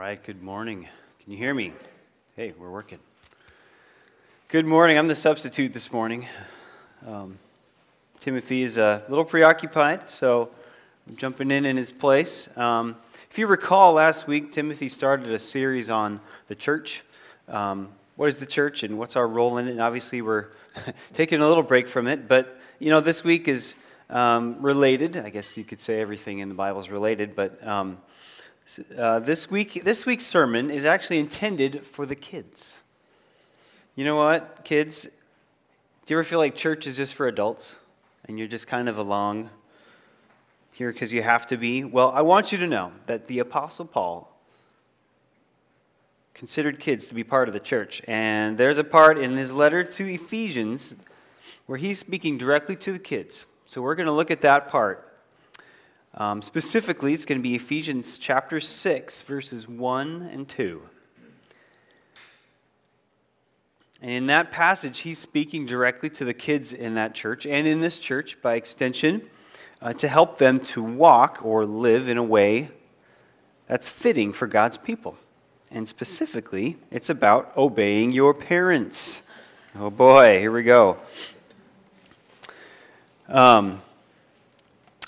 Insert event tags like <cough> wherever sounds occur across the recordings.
right, good morning. Can you hear me? Hey, we're working. Good morning. I'm the substitute this morning. Um, Timothy is a little preoccupied, so I'm jumping in in his place. Um, if you recall, last week Timothy started a series on the church. Um, what is the church and what's our role in it? And obviously, we're <laughs> taking a little break from it, but you know, this week is um, related. I guess you could say everything in the Bible is related, but um, uh, this, week, this week's sermon is actually intended for the kids. You know what, kids? Do you ever feel like church is just for adults and you're just kind of along here because you have to be? Well, I want you to know that the Apostle Paul considered kids to be part of the church. And there's a part in his letter to Ephesians where he's speaking directly to the kids. So we're going to look at that part. Um, specifically, it's going to be Ephesians chapter 6, verses 1 and 2. And in that passage, he's speaking directly to the kids in that church and in this church by extension uh, to help them to walk or live in a way that's fitting for God's people. And specifically, it's about obeying your parents. Oh boy, here we go. Um,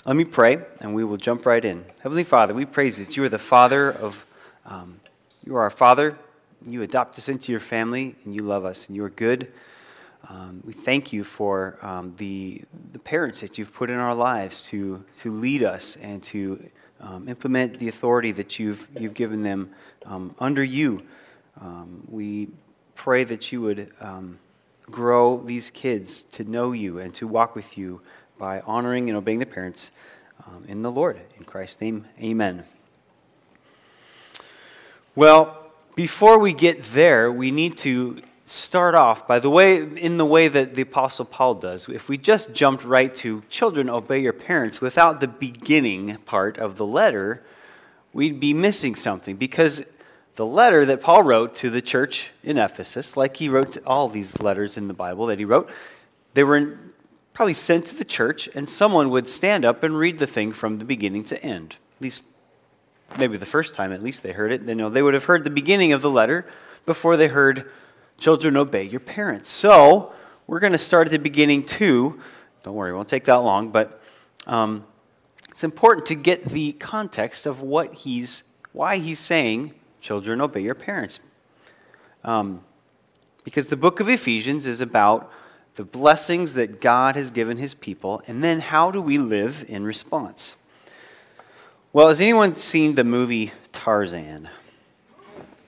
let me pray, and we will jump right in. Heavenly Father, we praise that you are the Father of, um, you are our Father. You adopt us into your family, and you love us, and you are good. Um, we thank you for um, the, the parents that you've put in our lives to, to lead us and to um, implement the authority that you've, you've given them um, under you. Um, we pray that you would grow these kids to know you and to walk with you by honoring and obeying the parents um, in the Lord. In Christ's name, amen. Well, before we get there, we need to start off by the way in the way that the apostle paul does if we just jumped right to children obey your parents without the beginning part of the letter we'd be missing something because the letter that paul wrote to the church in ephesus like he wrote all these letters in the bible that he wrote they were probably sent to the church, and someone would stand up and read the thing from the beginning to end. At least, maybe the first time at least they heard it. They know they would have heard the beginning of the letter before they heard, "Children, obey your parents." So we're going to start at the beginning too. Don't worry, it won't take that long, but um, it's important to get the context of what he's, why he's saying, "Children, obey your parents," um, because the book of Ephesians is about the blessings that God has given his people, and then how do we live in response? Well, has anyone seen the movie Tarzan?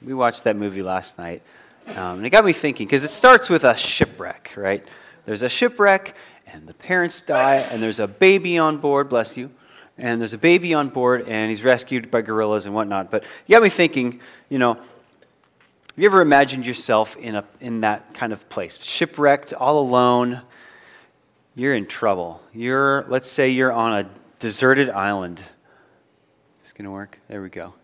We watched that movie last night, um, and it got me thinking because it starts with a shipwreck, right? There's a shipwreck, and the parents die, and there's a baby on board, bless you, and there's a baby on board, and he's rescued by gorillas and whatnot. But you got me thinking, you know, have you ever imagined yourself in, a, in that kind of place? Shipwrecked, all alone. You're in trouble. You're, let's say you're on a deserted island. Is this going to work? There we go.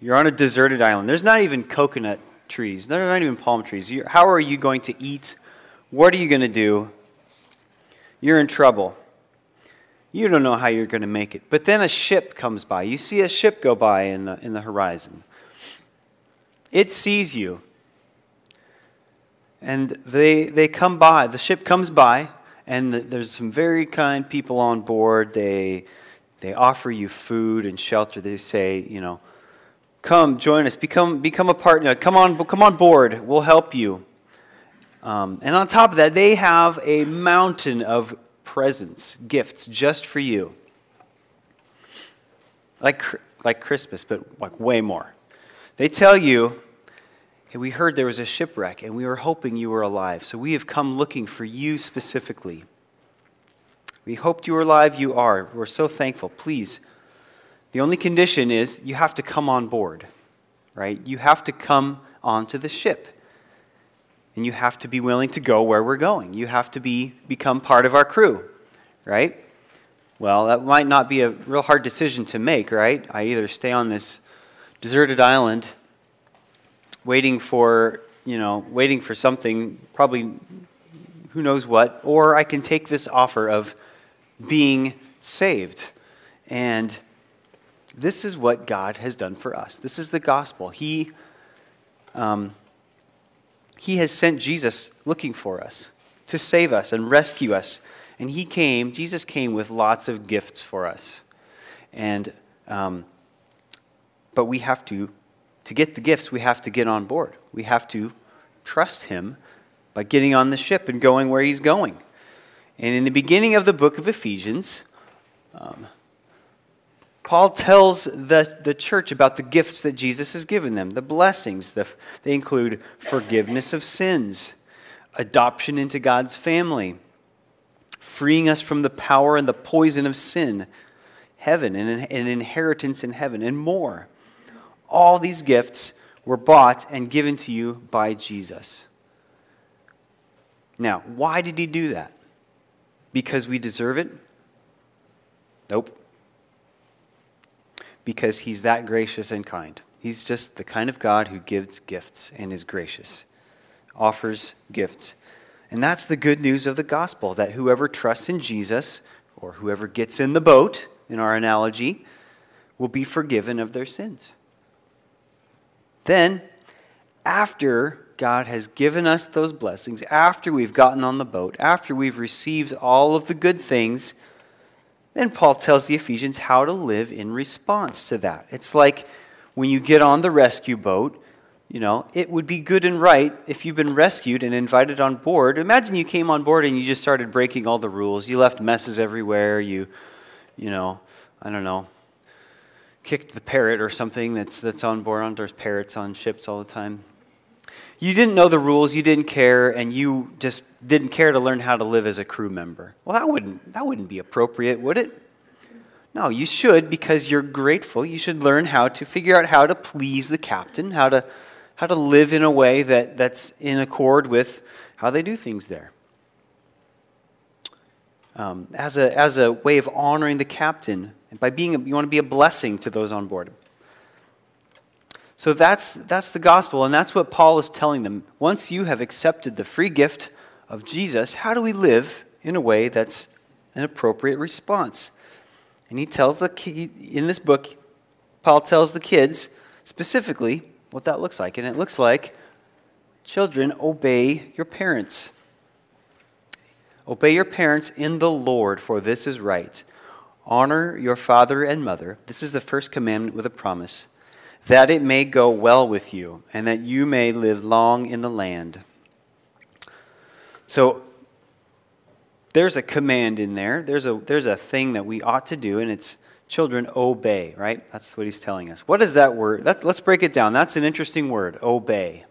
You're on a deserted island. There's not even coconut trees, there are not even palm trees. You're, how are you going to eat? What are you going to do? You're in trouble. You don't know how you're going to make it. But then a ship comes by. You see a ship go by in the, in the horizon. It sees you. And they, they come by, the ship comes by, and the, there's some very kind people on board. They, they offer you food and shelter. They say, you know, come, join us, become, become a partner, come on, come on board, we'll help you. Um, and on top of that, they have a mountain of presents, gifts just for you. Like, like Christmas, but like way more. They tell you, hey, we heard there was a shipwreck and we were hoping you were alive. So we have come looking for you specifically. We hoped you were alive. You are. We're so thankful. Please. The only condition is you have to come on board, right? You have to come onto the ship. And you have to be willing to go where we're going. You have to be, become part of our crew, right? Well, that might not be a real hard decision to make, right? I either stay on this deserted island, waiting for, you know, waiting for something, probably who knows what, or I can take this offer of being saved. And This is what God has done for us. This is the gospel. He, um, he has sent Jesus looking for us to save us and rescue us. And He came, Jesus came with lots of gifts for us. And, um, but we have to, to get the gifts, we have to get on board. We have to trust Him by getting on the ship and going where He's going. And in the beginning of the book of Ephesians, um, Paul tells the, the church about the gifts that Jesus has given them, the blessings. The, they include forgiveness of sins, adoption into God's family, freeing us from the power and the poison of sin, heaven, and an inheritance in heaven, and more. All these gifts were bought and given to you by Jesus. Now, why did he do that? Because we deserve it? Nope. Because he's that gracious and kind. He's just the kind of God who gives gifts and is gracious, offers gifts. And that's the good news of the gospel that whoever trusts in Jesus, or whoever gets in the boat, in our analogy, will be forgiven of their sins. Then, after God has given us those blessings, after we've gotten on the boat, after we've received all of the good things, then Paul tells the Ephesians how to live in response to that. It's like when you get on the rescue boat, you know, it would be good and right if you've been rescued and invited on board. Imagine you came on board and you just started breaking all the rules. You left messes everywhere. You, you know, I don't know, kicked the parrot or something that's, that's on board. There's parrots on ships all the time. You didn't know the rules, you didn't care, and you just didn't care to learn how to live as a crew member. Well, that wouldn't, that wouldn't be appropriate, would it? No, you should because you're grateful. You should learn how to figure out how to please the captain, how to, how to live in a way that, that's in accord with how they do things there. Um, as, a, as a way of honoring the captain, and by being a, you want to be a blessing to those on board. So that's, that's the gospel, and that's what Paul is telling them. Once you have accepted the free gift of Jesus, how do we live in a way that's an appropriate response? And he tells the in this book, Paul tells the kids specifically what that looks like. And it looks like children, obey your parents. Obey your parents in the Lord, for this is right. Honor your father and mother. This is the first commandment with a promise that it may go well with you, and that you may live long in the land. So, there's a command in there. There's a, there's a thing that we ought to do, and it's children obey, right? That's what he's telling us. What is that word? That, let's break it down. That's an interesting word, obey.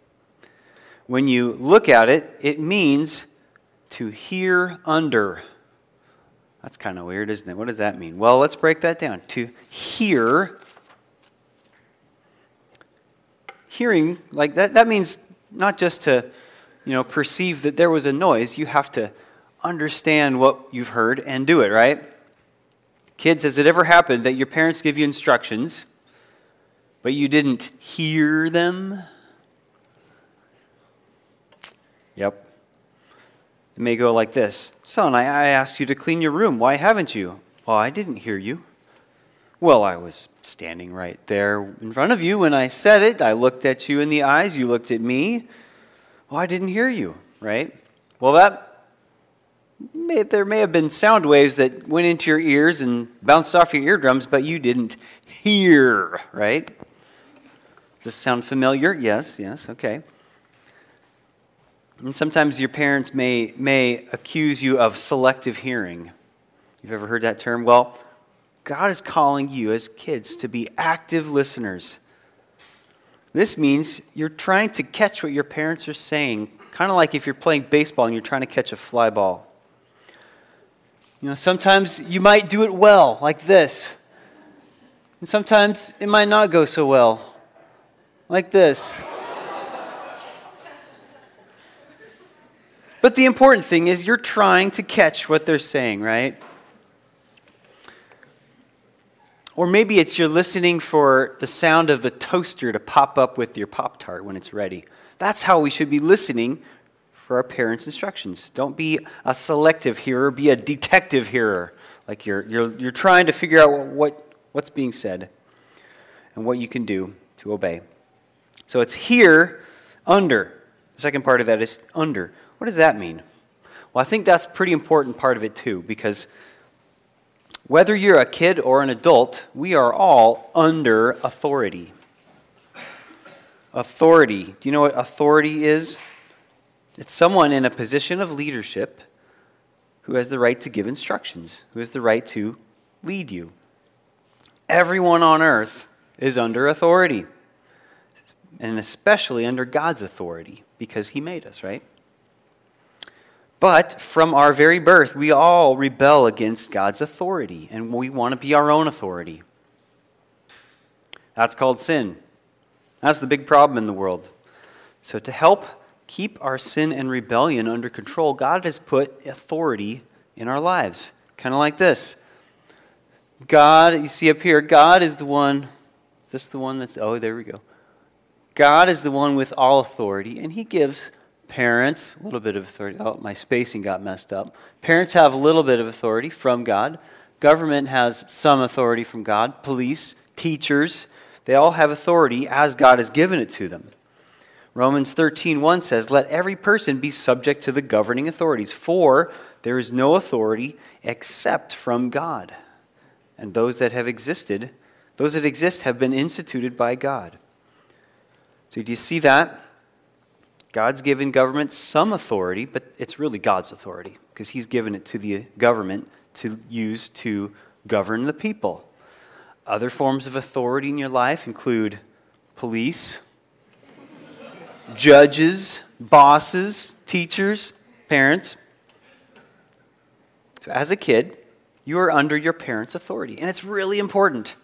When you look at it, it means to hear under. That's kind of weird, isn't it? What does that mean? Well, let's break that down. To hear hearing, like that, that means not just to, you know, perceive that there was a noise. You have to understand what you've heard and do it, right? Kids, has it ever happened that your parents give you instructions, but you didn't hear them? Yep. It may go like this Son, I, asked you to clean your room. Why haven't you? Well, I didn't hear you. Well, I was standing right there in front of you when I said it. I looked at you in the eyes. You looked at me. Well, I didn't hear you, right? Well, that may, there may have been sound waves that went into your ears and bounced off your eardrums, but you didn't hear, right? Does this sound familiar? Yes, yes, okay. And sometimes your parents may, may accuse you of selective hearing. You've ever heard that term? Well, God is calling you as kids to be active listeners. This means you're trying to catch what your parents are saying, kind of like if you're playing baseball and you're trying to catch a fly ball. You know, sometimes you might do it well, like this. And sometimes it might not go so well, like this. But the important thing is you're trying to catch what they're saying, right? Or maybe it's you're listening for the sound of the toaster to pop up with your Pop Tart when it's ready. That's how we should be listening for our parents' instructions. Don't be a selective hearer, be a detective hearer. Like you're, you're, you're trying to figure out what, what's being said. and what you can do to obey. So it's here under. The second part of that is under. What does that mean? Well, I think that's a pretty important part of it too, because whether you're a kid or an adult, we are all under authority. Authority. Do you know what authority is? It's someone in a position of leadership who has the right to give instructions, who has the right to lead you. Everyone on earth is under authority, and especially under God's authority, because He made us, right? But from our very birth, we all rebel against God's authority, and we want to be our own authority. That's called sin. That's the big problem in the world. So, to help keep our sin and rebellion under control, God has put authority in our lives. Kind of like this God, you see up here, God is the one. Is this the one that's. Oh, there we go. God is the one with all authority, and He gives Parents, a little bit of authority. Oh, my spacing got messed up. Parents have a little bit of authority from God. Government has some authority from God. Police, teachers, they all have authority as God has given it to them. Romans 13:1 says, "Let every person be subject to the governing authorities, for there is no authority except from God. And those that have existed, those that exist have been instituted by God." So do you see that? God's given government some authority, but it's really God's authority because He's given it to the government to use to govern the people. Other forms of authority in your life include police, judges, bosses, teachers, parents. So, as a kid, you are under your parents' authority, and it's really important.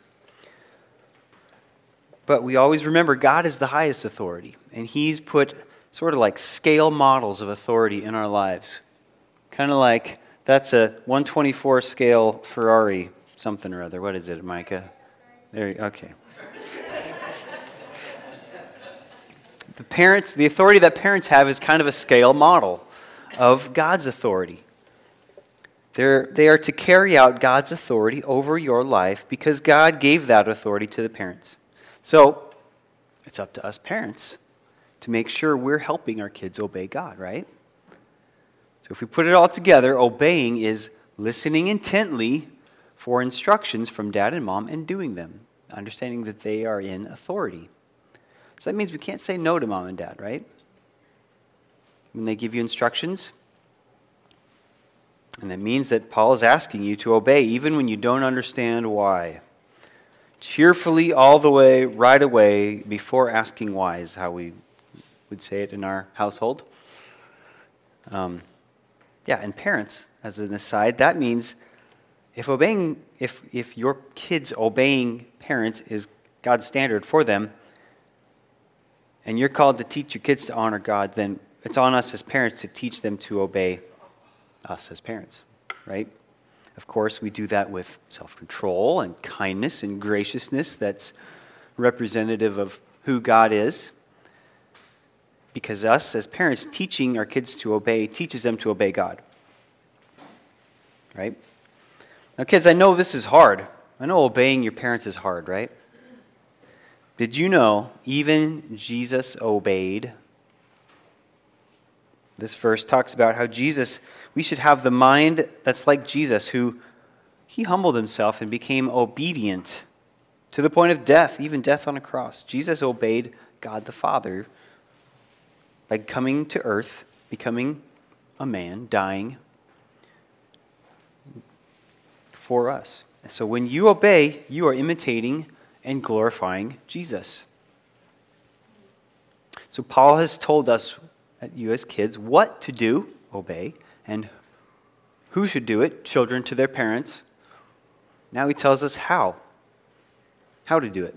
But we always remember God is the highest authority, and He's put sort of like scale models of authority in our lives. Kind of like that's a 124 scale Ferrari something or other. What is it, Micah? There, you, okay. the parents, the authority that parents have is kind of a scale model of God's authority. They're, they are to carry out God's authority over your life because God gave that authority to the parents. So, it's up to us parents to make sure we're helping our kids obey God, right? So if we put it all together, obeying is listening intently for instructions from dad and mom and doing them, understanding that they are in authority. So that means we can't say no to mom and dad, right? When they give you instructions. And that means that Paul is asking you to obey even when you don't understand why. Cheerfully, all the way, right away, before asking why, is how we would say it in our household. Um, yeah, and parents, as an aside, that means if obeying, if, if your kids obeying parents is God's standard for them, and you're called to teach your kids to honor God, then it's on us as parents to teach them to obey us as parents, right? Of course, we do that with self control and kindness and graciousness that's representative of who God is because us, as parents, teaching our kids to obey teaches them to obey God. Right? Now, kids, I know this is hard. I know obeying your parents is hard, right? Did you know even Jesus obeyed? This verse talks about how Jesus, we should have the mind that's like Jesus, who he humbled himself and became obedient to the point of death, even death on a cross. Jesus obeyed God the Father by coming to earth, becoming a man, dying for us. So when you obey, you are imitating and glorifying Jesus. So Paul has told us, uh, you as kids, what to do, obey, and who should do it, children to their parents. Now he tells us how, how to do it.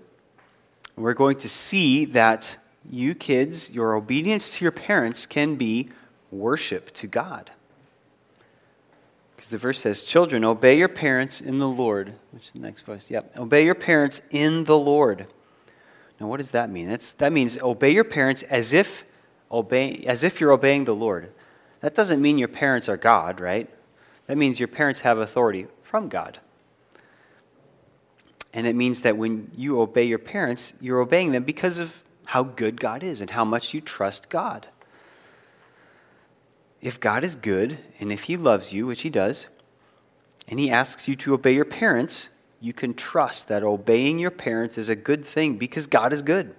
We're going to see that you kids, your obedience to your parents can be worship to God. Because the verse says, Children, obey your parents in the Lord. Which is the next verse? Yep. Obey your parents in the Lord. Now, what does that mean? That's, that means obey your parents as if, obey, as if you're obeying the Lord. That doesn't mean your parents are God, right? That means your parents have authority from God. And it means that when you obey your parents, you're obeying them because of how good God is and how much you trust God. If God is good and if He loves you, which He does, and He asks you to obey your parents, you can trust that obeying your parents is a good thing because God is good.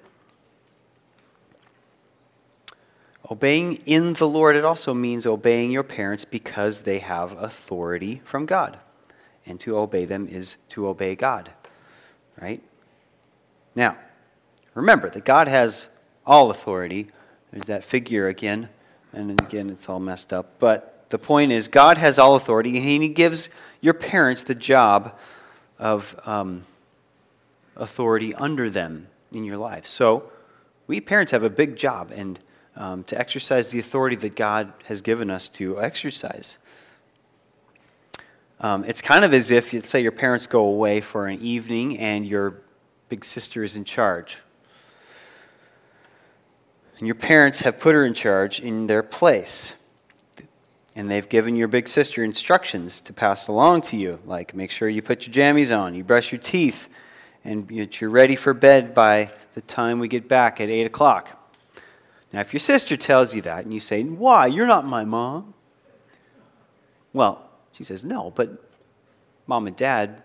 Obeying in the Lord, it also means obeying your parents because they have authority from God. And to obey them is to obey God. Right? Now, remember that God has all authority. There's that figure again. And again, it's all messed up. But the point is, God has all authority, and He gives your parents the job of um, authority under them in your life. So, we parents have a big job, and um, to exercise the authority that God has given us to exercise. Um, it's kind of as if, let's say, your parents go away for an evening and your big sister is in charge. And your parents have put her in charge in their place. And they've given your big sister instructions to pass along to you, like make sure you put your jammies on, you brush your teeth, and you're ready for bed by the time we get back at 8 o'clock. Now, if your sister tells you that and you say, Why? You're not my mom. Well, she says, No, but mom and dad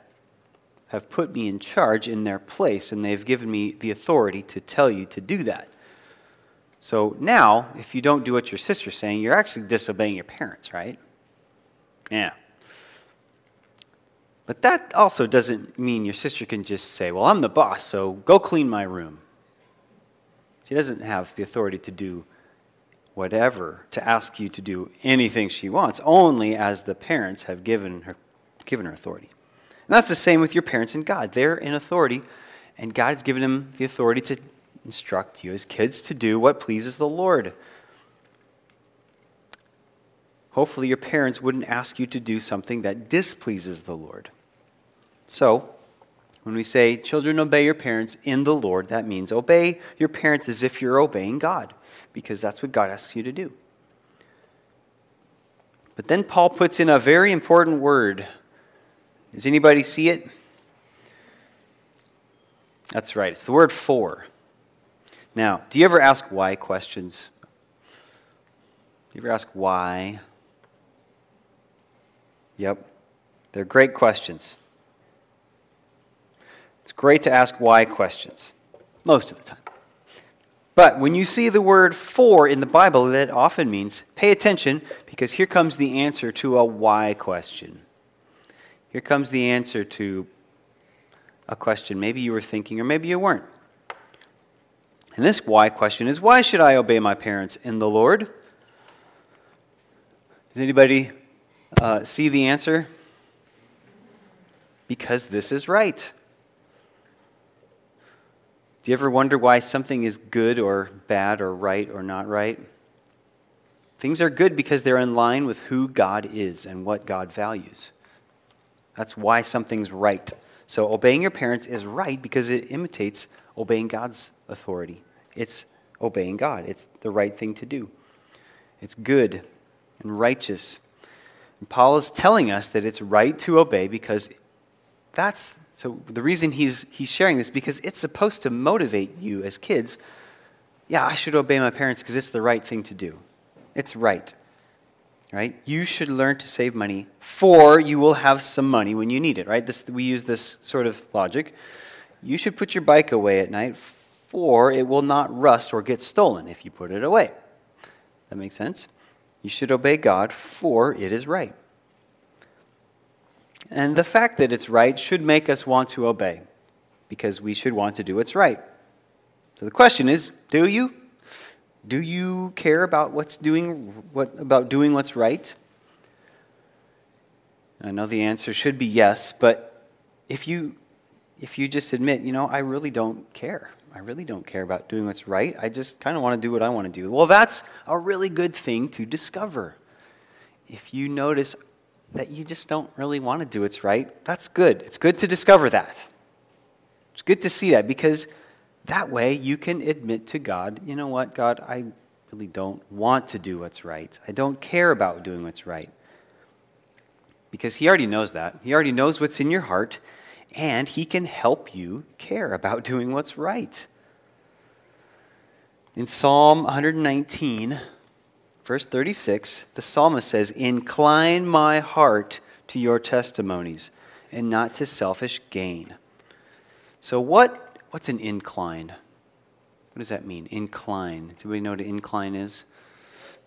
have put me in charge in their place, and they've given me the authority to tell you to do that. So now, if you don't do what your sister's saying, you're actually disobeying your parents, right? Yeah. But that also doesn't mean your sister can just say, Well, I'm the boss, so go clean my room. She doesn't have the authority to do whatever, to ask you to do anything she wants, only as the parents have given her, given her authority. And that's the same with your parents and God. They're in authority, and God has given them the authority to instruct you as kids to do what pleases the Lord. Hopefully, your parents wouldn't ask you to do something that displeases the Lord. So, when we say, children, obey your parents in the Lord, that means obey your parents as if you're obeying God, because that's what God asks you to do. But then Paul puts in a very important word. Does anybody see it? That's right, it's the word for. Now, do you ever ask why questions? Do you ever ask why? Yep, they're great questions. It's great to ask why questions, most of the time. But when you see the word for in the Bible, that often means pay attention because here comes the answer to a why question. Here comes the answer to a question maybe you were thinking or maybe you weren't. And this why question is why should I obey my parents in the Lord? Does anybody uh, see the answer? Because this is right. Do you ever wonder why something is good or bad or right or not right? Things are good because they're in line with who God is and what God values. That's why something's right. So, obeying your parents is right because it imitates obeying God's authority. It's obeying God, it's the right thing to do. It's good and righteous. And Paul is telling us that it's right to obey because that's so the reason he's, he's sharing this because it's supposed to motivate you as kids. Yeah, I should obey my parents because it's the right thing to do. It's right. Right? You should learn to save money for you will have some money when you need it, right? This, we use this sort of logic. You should put your bike away at night for it will not rust or get stolen if you put it away. That makes sense? You should obey God for it is right. And the fact that it's right should make us want to obey because we should want to do what's right. So the question is, do you? Do you care about what's doing what about doing what's right? I know the answer should be yes, but if you if you just admit, you know, I really don't care. I really don't care about doing what's right. I just kind of want to do what I want to do. Well, that's a really good thing to discover. If you notice that you just don't really want to do what's right, that's good. It's good to discover that. It's good to see that because that way you can admit to God, you know what, God, I really don't want to do what's right. I don't care about doing what's right. Because He already knows that. He already knows what's in your heart. And he can help you care about doing what's right. In Psalm 119, verse 36, the psalmist says, Incline my heart to your testimonies and not to selfish gain. So, what, what's an incline? What does that mean? Incline. Does anybody know what an incline is?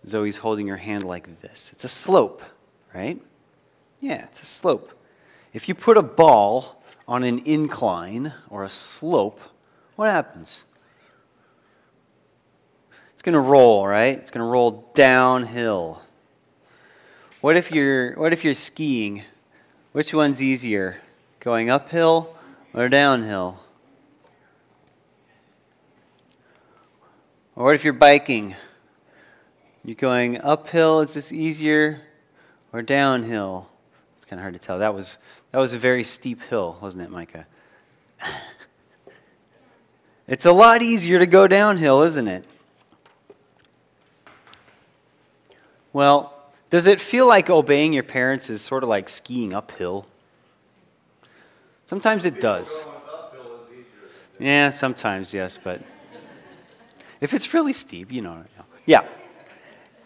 Zoe's holding her hand like this. It's a slope, right? Yeah, it's a slope. If you put a ball on an incline or a slope, what happens? It's going to roll, right? It's going to roll downhill. What if you're what if you're skiing? Which one's easier? Going uphill or downhill? Or what if you're biking? You're going uphill, is this easier? Or downhill? It's kind of hard to tell. That was that was a very steep hill, wasn't it, Micah? <laughs> it's a lot easier to go downhill, isn't it? Well, does it feel like obeying your parents is sort of like skiing uphill? Sometimes it does. Yeah, sometimes, yes, but if it's really steep, you know. Yeah.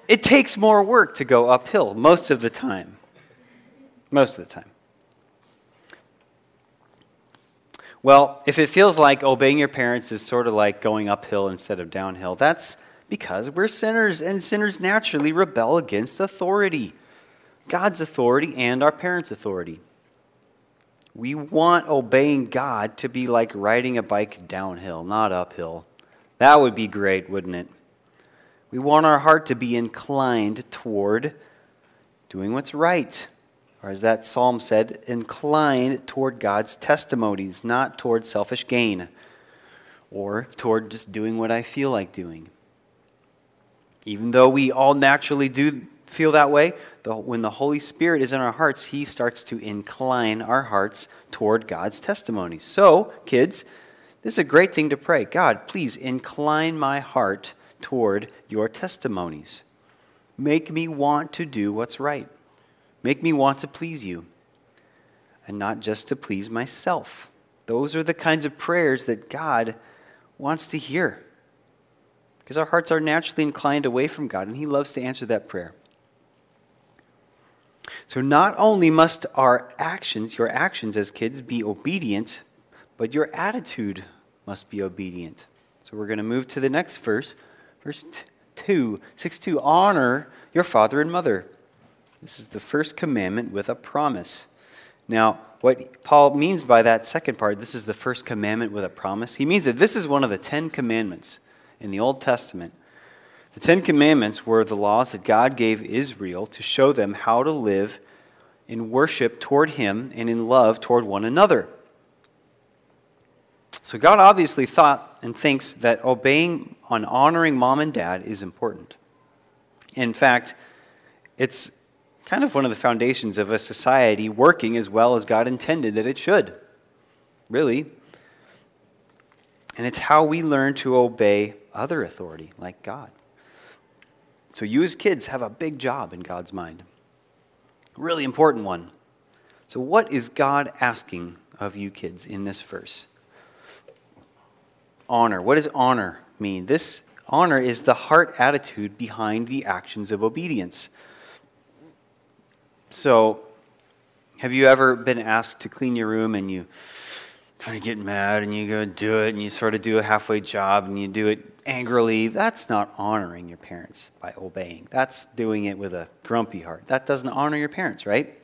It takes more work to go uphill most of the time. Most of the time. Well, if it feels like obeying your parents is sort of like going uphill instead of downhill, that's because we're sinners, and sinners naturally rebel against authority God's authority and our parents' authority. We want obeying God to be like riding a bike downhill, not uphill. That would be great, wouldn't it? We want our heart to be inclined toward doing what's right. Or as that psalm said, inclined toward God's testimonies, not toward selfish gain or toward just doing what I feel like doing. Even though we all naturally do feel that way, when the Holy Spirit is in our hearts, He starts to incline our hearts toward God's testimonies. So, kids, this is a great thing to pray. God, please incline my heart toward your testimonies. Make me want to do what's right. Make me want to please you and not just to please myself. Those are the kinds of prayers that God wants to hear because our hearts are naturally inclined away from God, and He loves to answer that prayer. So, not only must our actions, your actions as kids, be obedient, but your attitude must be obedient. So, we're going to move to the next verse, verse 2, 6 2. Honor your father and mother. This is the first commandment with a promise. Now, what Paul means by that second part, this is the first commandment with a promise, he means that this is one of the Ten Commandments in the Old Testament. The Ten Commandments were the laws that God gave Israel to show them how to live in worship toward Him and in love toward one another. So God obviously thought and thinks that obeying on honoring mom and dad is important. In fact, it's kind of one of the foundations of a society working as well as God intended that it should. Really. And it's how we learn to obey other authority like God. So you as kids have a big job in God's mind. Really important one. So what is God asking of you kids in this verse? Honor. What does honor mean? This honor is the heart attitude behind the actions of obedience. So, have you ever been asked to clean your room and you kind of get mad and you go do it and you sort of do a halfway job and you do it angrily, that's not honoring your parents by obeying. That's doing it with a grumpy heart. That doesn't honor your parents, right?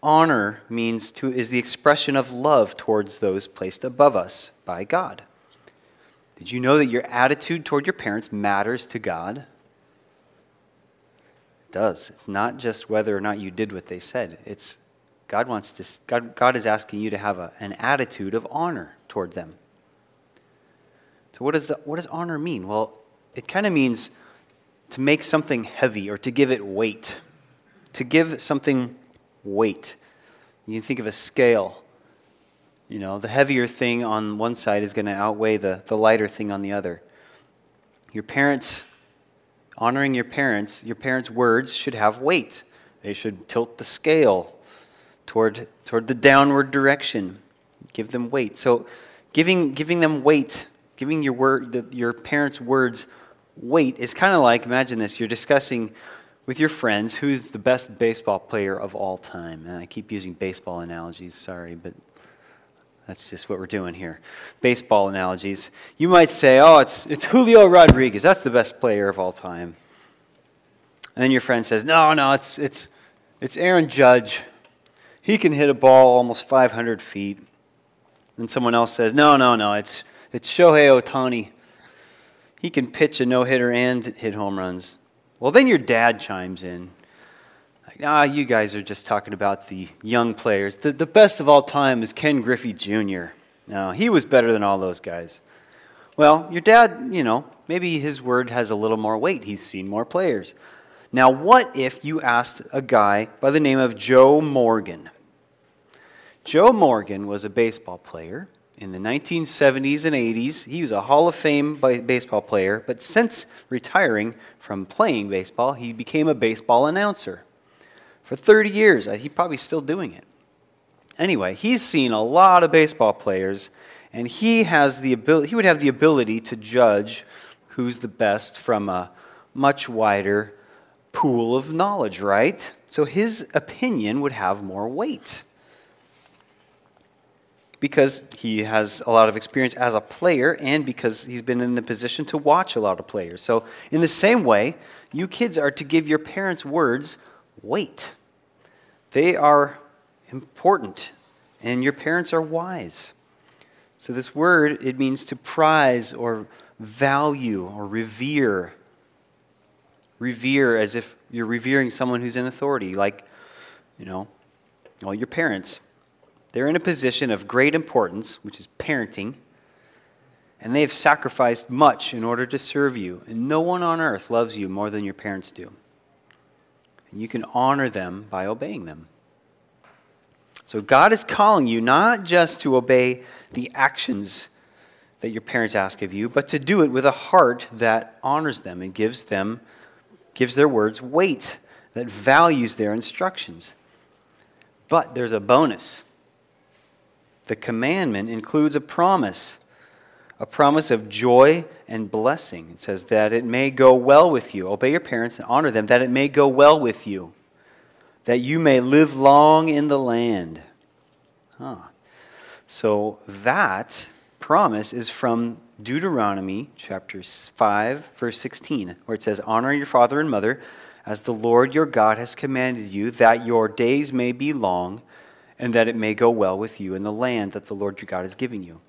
Honor means to is the expression of love towards those placed above us by God. Did you know that your attitude toward your parents matters to God? Does. It's not just whether or not you did what they said. It's God wants to God, God is asking you to have a, an attitude of honor toward them. So, what does, the, what does honor mean? Well, it kind of means to make something heavy or to give it weight. To give something weight. You can think of a scale. You know, the heavier thing on one side is going to outweigh the, the lighter thing on the other. Your parents, honoring your parents, your parents' words should have weight. They should tilt the scale toward, toward the downward direction. Give them weight. So, giving, giving them weight, giving your, word, your parents' words weight is kind of like imagine this you're discussing with your friends who's the best baseball player of all time. And I keep using baseball analogies, sorry, but that's just what we're doing here. Baseball analogies. You might say, oh, it's, it's Julio Rodriguez. That's the best player of all time. And then your friend says, no, no, it's, it's, it's Aaron Judge. He can hit a ball almost 500 feet. And someone else says, no, no, no, it's, it's Shohei Ohtani. He can pitch a no hitter and hit home runs. Well, then your dad chimes in ah, you guys are just talking about the young players. The, the best of all time is Ken Griffey Jr. No, he was better than all those guys. Well, your dad, you know, maybe his word has a little more weight. He's seen more players. Now, what if you asked a guy by the name of Joe Morgan? Joe Morgan was a baseball player in the 1970s and 80s. He was a Hall of Fame baseball player, but since retiring from playing baseball, he became a baseball announcer for 30 years. Uh, he's probably still doing it. Anyway, he's seen a lot of baseball players, and he has the ability, he would have the ability to judge who's the best from a much wider pool of knowledge, right? So his opinion would have more weight because he has a lot of experience as a player and because he's been in the position to watch a lot of players. So, in the same way, you kids are to give your parents' words weight. They are important, and your parents are wise. So, this word, it means to prize or value or revere. Revere as if you're revering someone who's in authority, like, you know, well, your parents. They're in a position of great importance, which is parenting, and they have sacrificed much in order to serve you. And no one on earth loves you more than your parents do. You can honor them by obeying them. So God is calling you not just to obey the actions that your parents ask of you, but to do it with a heart that honors them and gives them gives their words weight, that values their instructions. But there's a bonus. The commandment includes a promise a promise of joy and blessing. It says that it may go well with you. Obey your parents and honor them, that it may go well with you, that you may live long in the land. Huh. So that promise is from Deuteronomy chapter 5, verse 16, where it says, Honor your father and mother as the Lord your God has commanded you, that your days may be long and that it may go well with you in the land that the Lord your God is giving you.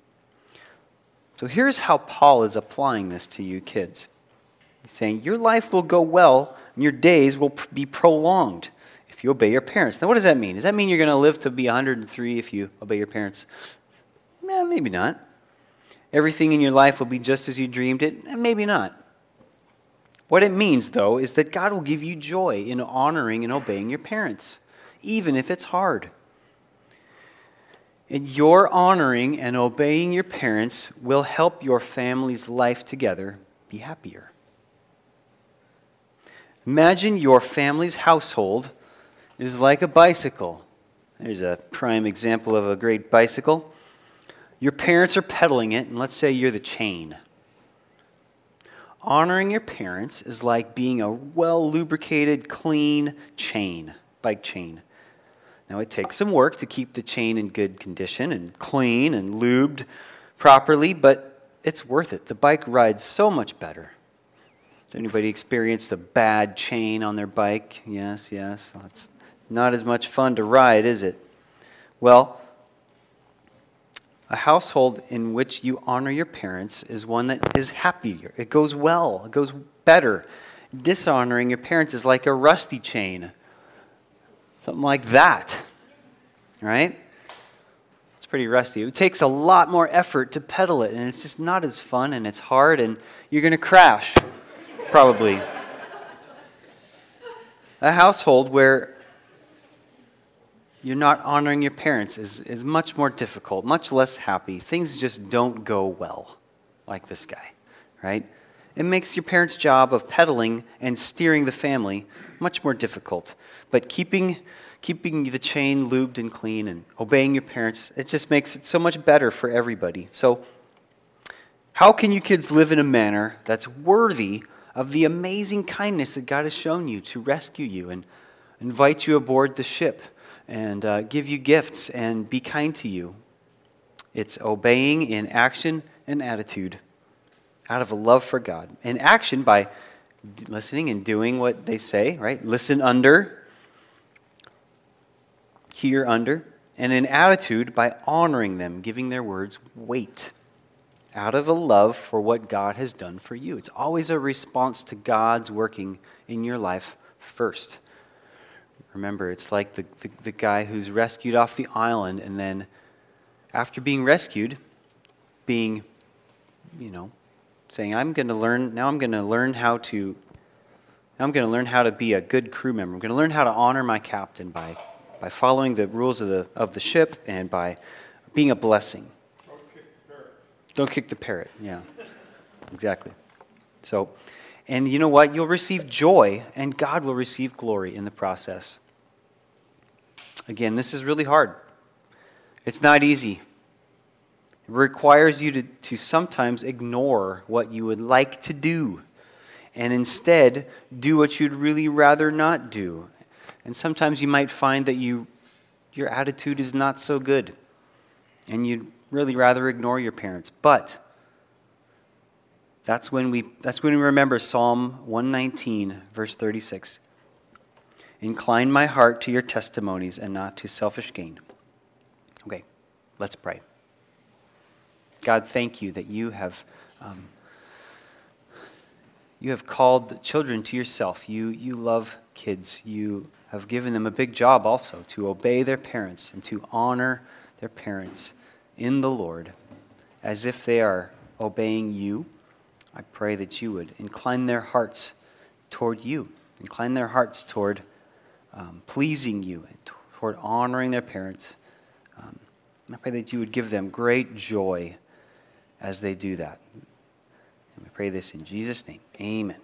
So here's how Paul is applying this to you kids. He's saying, Your life will go well, and your days will be prolonged if you obey your parents. Now, what does that mean? Does that mean you're going to live to be 103 if you obey your parents? Eh, maybe not. Everything in your life will be just as you dreamed it? Maybe not. What it means, though, is that God will give you joy in honoring and obeying your parents, even if it's hard. And your honoring and obeying your parents will help your family's life together be happier. Imagine your family's household is like a bicycle. There's a prime example of a great bicycle. Your parents are pedaling it, and let's say you're the chain. Honoring your parents is like being a well lubricated, clean chain, bike chain. Now, it takes some work to keep the chain in good condition and clean and lubed properly, but it's worth it. The bike rides so much better. Has anybody experienced a bad chain on their bike? Yes, yes. It's not as much fun to ride, is it? Well, a household in which you honor your parents is one that is happier. It goes well, it goes better. Dishonoring your parents is like a rusty chain Something like that, right? It's pretty rusty. It takes a lot more effort to pedal it, and it's just not as fun, and it's hard, and you're going to crash, probably. A household where you're not honoring your parents is, is much more difficult, much less happy. Things just don't go well, like this guy, right? It makes your parents' job of pedaling and steering the family much more difficult. But keeping, keeping the chain lubed and clean and obeying your parents, it just makes it so much better for everybody. So, how can you kids live in a manner that's worthy of the amazing kindness that God has shown you to rescue you and invite you aboard the ship and uh, give you gifts and be kind to you? It's obeying in action and attitude out of a love for God. In action by listening and doing what they say, right? Listen under hear under, and an attitude by honoring them, giving their words weight out of a love for what God has done for you. It's always a response to God's working in your life first. Remember, it's like the, the, the, guy who's rescued off the island and then, after being rescued, being, you know, saying, I'm going to learn, now I'm going to learn how to, now I'm going to learn how to be a good crew member. I'm going to learn how to honor my captain by by following the rules of the, of the ship and by being a blessing. Don't kick the parrot. Don't kick the parrot, yeah. Exactly. So, and you know what? You'll receive joy, and God will receive glory in the process. Again, this is really hard. It's not easy. Requires you to, to sometimes ignore what you would like to do and instead do what you'd really rather not do. And sometimes you might find that you, your attitude is not so good, and you'd really rather ignore your parents. But that's when we, that's when we remember Psalm 119, verse 36. Incline my heart to your testimonies and not to selfish gain. Okay, let's pray. God, thank you that you have. Um, you have called children to yourself. You, you love kids. You have given them a big job also to obey their parents and to honor their parents in the Lord as if they are obeying you. I pray that you would incline their hearts toward you, incline their hearts toward um, pleasing you, and toward honoring their parents. Um, I pray that you would give them great joy as they do that. And we pray this in Jesus' name. Amen.